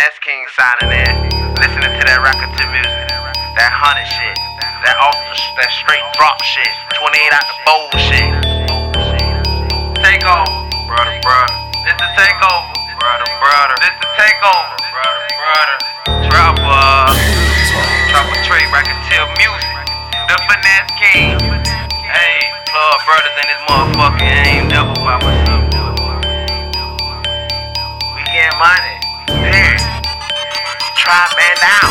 Finesse King signing in. Listening to that racketeer music. That hunted shit. That off the, that straight drop shit. 28 out the bullshit. Takeover. Brother, brother. This the takeover. Brother, brother. This the takeover. Brother, brother. Trappa. Uh, Trappa Tray, racketeer music. The Finesse King. Hey, blood brothers in this motherfucker. ain't never by myself. We getting money. Period. Man down.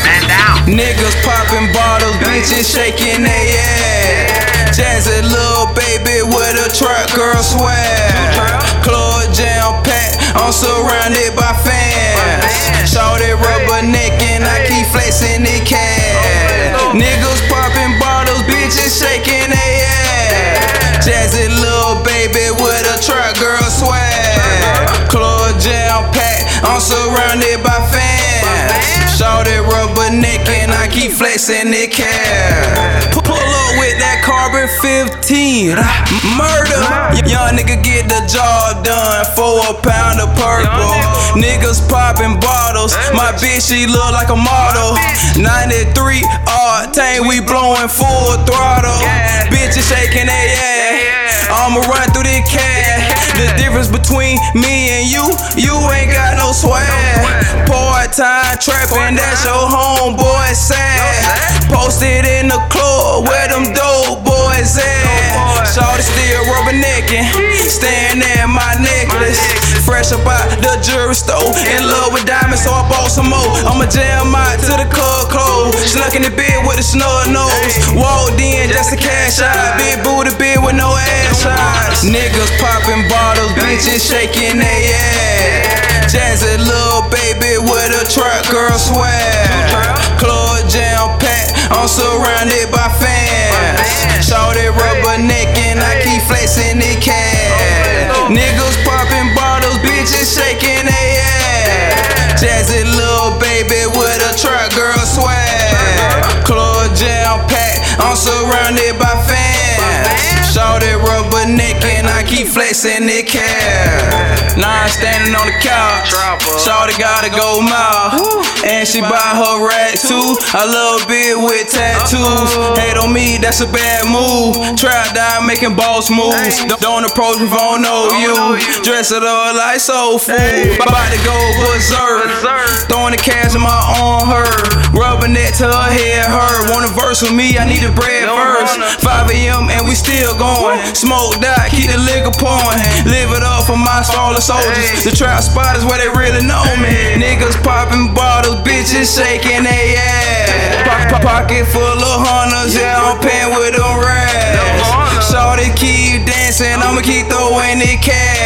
Man down. Niggas popping bottles, bitches shaking their ass. Jazzy little baby with a truck girl swag. Club jam packed, I'm surrounded by fans. Shorty rubber neck and I keep flexing the cash. Oh, Niggas popping bottles, bitches shaking their ass. Jazzy little baby with a truck girl swag. Club jam packed, I'm surrounded by and I keep flexing the cash. Pull up with that carbon 15. Ah, murder. Young nigga get the job done for a pound of purple. Niggas popping bottles. My bitch, she look like a model. 93 octane, we blowing full throttle. Bitches shaking their ass. I'ma run through the cash. The difference between me and you, you ain't got no swag. Part time trapping, that's your homeboy rubbernecking, staring at my necklace. Fresh up out the jewelry store, in love with diamonds, so I bought some more. I'ma jam out to the club close. Snuck in the bed with a snub nose. Walked in just to cash out. Big booty bed with no ass shots. Niggas popping bottles, bitches shaking their ass. Jazzy little baby with a truck girl swag. Niggas popping bottles, bitches shaking their ass. Jazzy little baby with a truck girl swag. Club jam packed, I'm surrounded by fans. Shorty rubber neck and I keep flexing the cash. Now I'm standing on the couch. Shorty gotta go mouth. And she buy her rat too. A little bit with tattoos. Hate on me, that's a bad move. Trap down making boss moves. Don't- approach me if I don't know you. Dress it up like soul food. About to go berserk. Throwing the cash in my on her. Rubbing it to her head her. Want a verse with me, I need a bread first. 5 a.m. and we still going. Smoked out, keep the liquor pouring. Live it up for my smaller soldiers. The trap spot is where they really know me. Niggas popping bottles, bitches shaking they ass. Po- po- Pocket full of hunters, yeah, I'm paying with them rats. Shorty keep dancing, I'ma keep throwing the cash.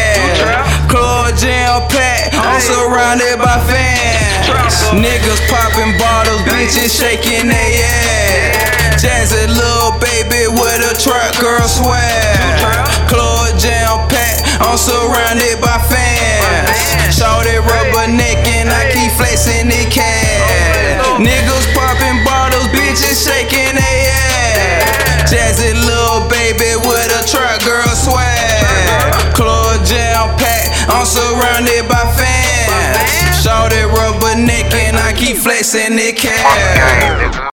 Jam packed, I'm surrounded by fans. Niggas popping bottles, bitches shaking their ass. Jazzy little baby with a truck girl swag. Club jam packed, I'm surrounded by fans. I'm surrounded by fans. Shorty rubber neck and I keep flexing the cash.